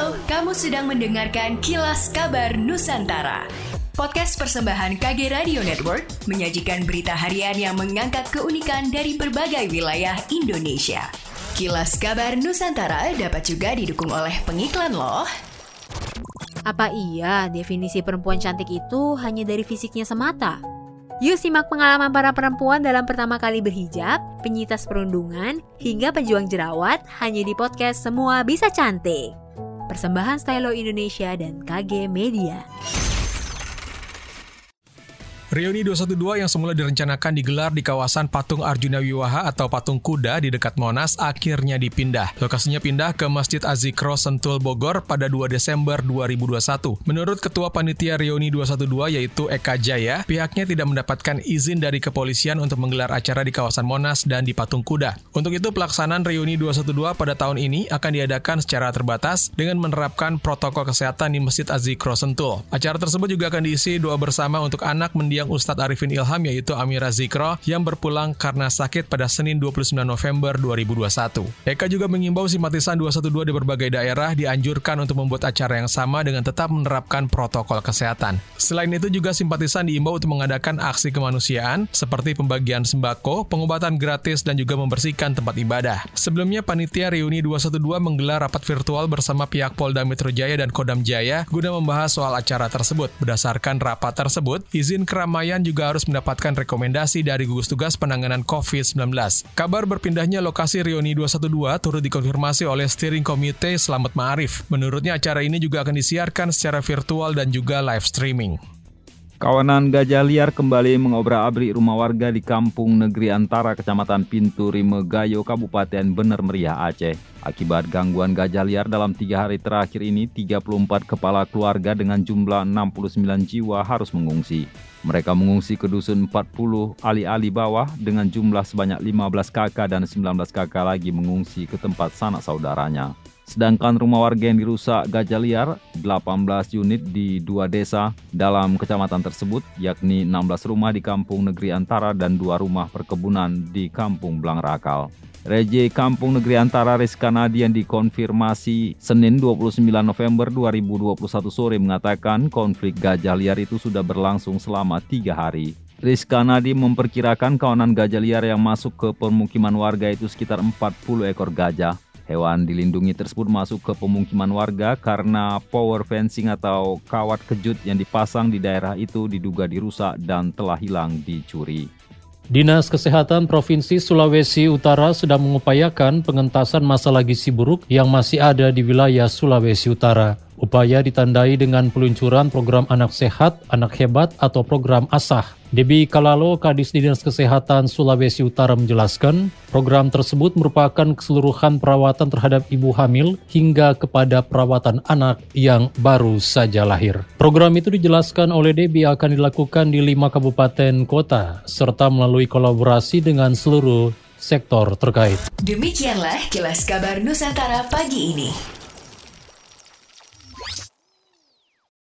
Kamu sedang mendengarkan Kilas Kabar Nusantara. Podcast persembahan KG Radio Network menyajikan berita harian yang mengangkat keunikan dari berbagai wilayah Indonesia. Kilas Kabar Nusantara dapat juga didukung oleh pengiklan loh. Apa iya definisi perempuan cantik itu hanya dari fisiknya semata? Yuk simak pengalaman para perempuan dalam pertama kali berhijab, penyitas perundungan, hingga pejuang jerawat hanya di podcast Semua Bisa Cantik. Persembahan Stylo Indonesia dan KG Media. Reuni 212 yang semula direncanakan digelar di kawasan Patung Arjuna Wiwaha atau Patung Kuda di dekat Monas akhirnya dipindah. Lokasinya pindah ke Masjid Azikro Sentul Bogor pada 2 Desember 2021. Menurut Ketua Panitia Reuni 212 yaitu Eka Jaya, pihaknya tidak mendapatkan izin dari kepolisian untuk menggelar acara di kawasan Monas dan di Patung Kuda. Untuk itu pelaksanaan Reuni 212 pada tahun ini akan diadakan secara terbatas dengan menerapkan protokol kesehatan di Masjid Azikro Sentul. Acara tersebut juga akan diisi doa bersama untuk anak mendiang mendiang Ustadz Arifin Ilham yaitu Amira Zikro yang berpulang karena sakit pada Senin 29 November 2021. Eka juga mengimbau simpatisan 212 di berbagai daerah dianjurkan untuk membuat acara yang sama dengan tetap menerapkan protokol kesehatan. Selain itu juga simpatisan diimbau untuk mengadakan aksi kemanusiaan seperti pembagian sembako, pengobatan gratis, dan juga membersihkan tempat ibadah. Sebelumnya, Panitia Reuni 212 menggelar rapat virtual bersama pihak Polda Metro Jaya dan Kodam Jaya guna membahas soal acara tersebut. Berdasarkan rapat tersebut, izin keram keramaian juga harus mendapatkan rekomendasi dari gugus tugas penanganan COVID-19. Kabar berpindahnya lokasi Reuni 212 turut dikonfirmasi oleh Steering Komite Selamat Ma'arif. Menurutnya acara ini juga akan disiarkan secara virtual dan juga live streaming. Kawanan gajah liar kembali mengobrak-abrik rumah warga di Kampung Negeri Antara, Kecamatan Pintu Rimegayo, Kabupaten Bener Meriah, Aceh. Akibat gangguan gajah liar dalam tiga hari terakhir ini, 34 kepala keluarga dengan jumlah 69 jiwa harus mengungsi. Mereka mengungsi ke dusun 40 ali-ali bawah dengan jumlah sebanyak 15 kakak dan 19 kakak lagi mengungsi ke tempat sanak saudaranya. Sedangkan rumah warga yang dirusak gajah liar, 18 unit di dua desa dalam kecamatan tersebut, yakni 16 rumah di Kampung Negeri Antara dan dua rumah perkebunan di Kampung Blangrakal. Reje Kampung Negeri Antara Rizka yang dikonfirmasi Senin 29 November 2021 sore mengatakan konflik gajah liar itu sudah berlangsung selama tiga hari. Rizka Nadi memperkirakan kawanan gajah liar yang masuk ke permukiman warga itu sekitar 40 ekor gajah. Hewan dilindungi tersebut masuk ke pemukiman warga karena power fencing atau kawat kejut yang dipasang di daerah itu diduga dirusak dan telah hilang dicuri. Dinas Kesehatan Provinsi Sulawesi Utara sedang mengupayakan pengentasan masalah gizi buruk yang masih ada di wilayah Sulawesi Utara. Upaya ditandai dengan peluncuran program Anak Sehat, Anak Hebat atau program ASAH. Debi Kalalo, Kadis Dinas Kesehatan Sulawesi Utara menjelaskan, program tersebut merupakan keseluruhan perawatan terhadap ibu hamil hingga kepada perawatan anak yang baru saja lahir. Program itu dijelaskan oleh Debi akan dilakukan di lima kabupaten kota, serta melalui kolaborasi dengan seluruh sektor terkait. Demikianlah kilas kabar Nusantara pagi ini.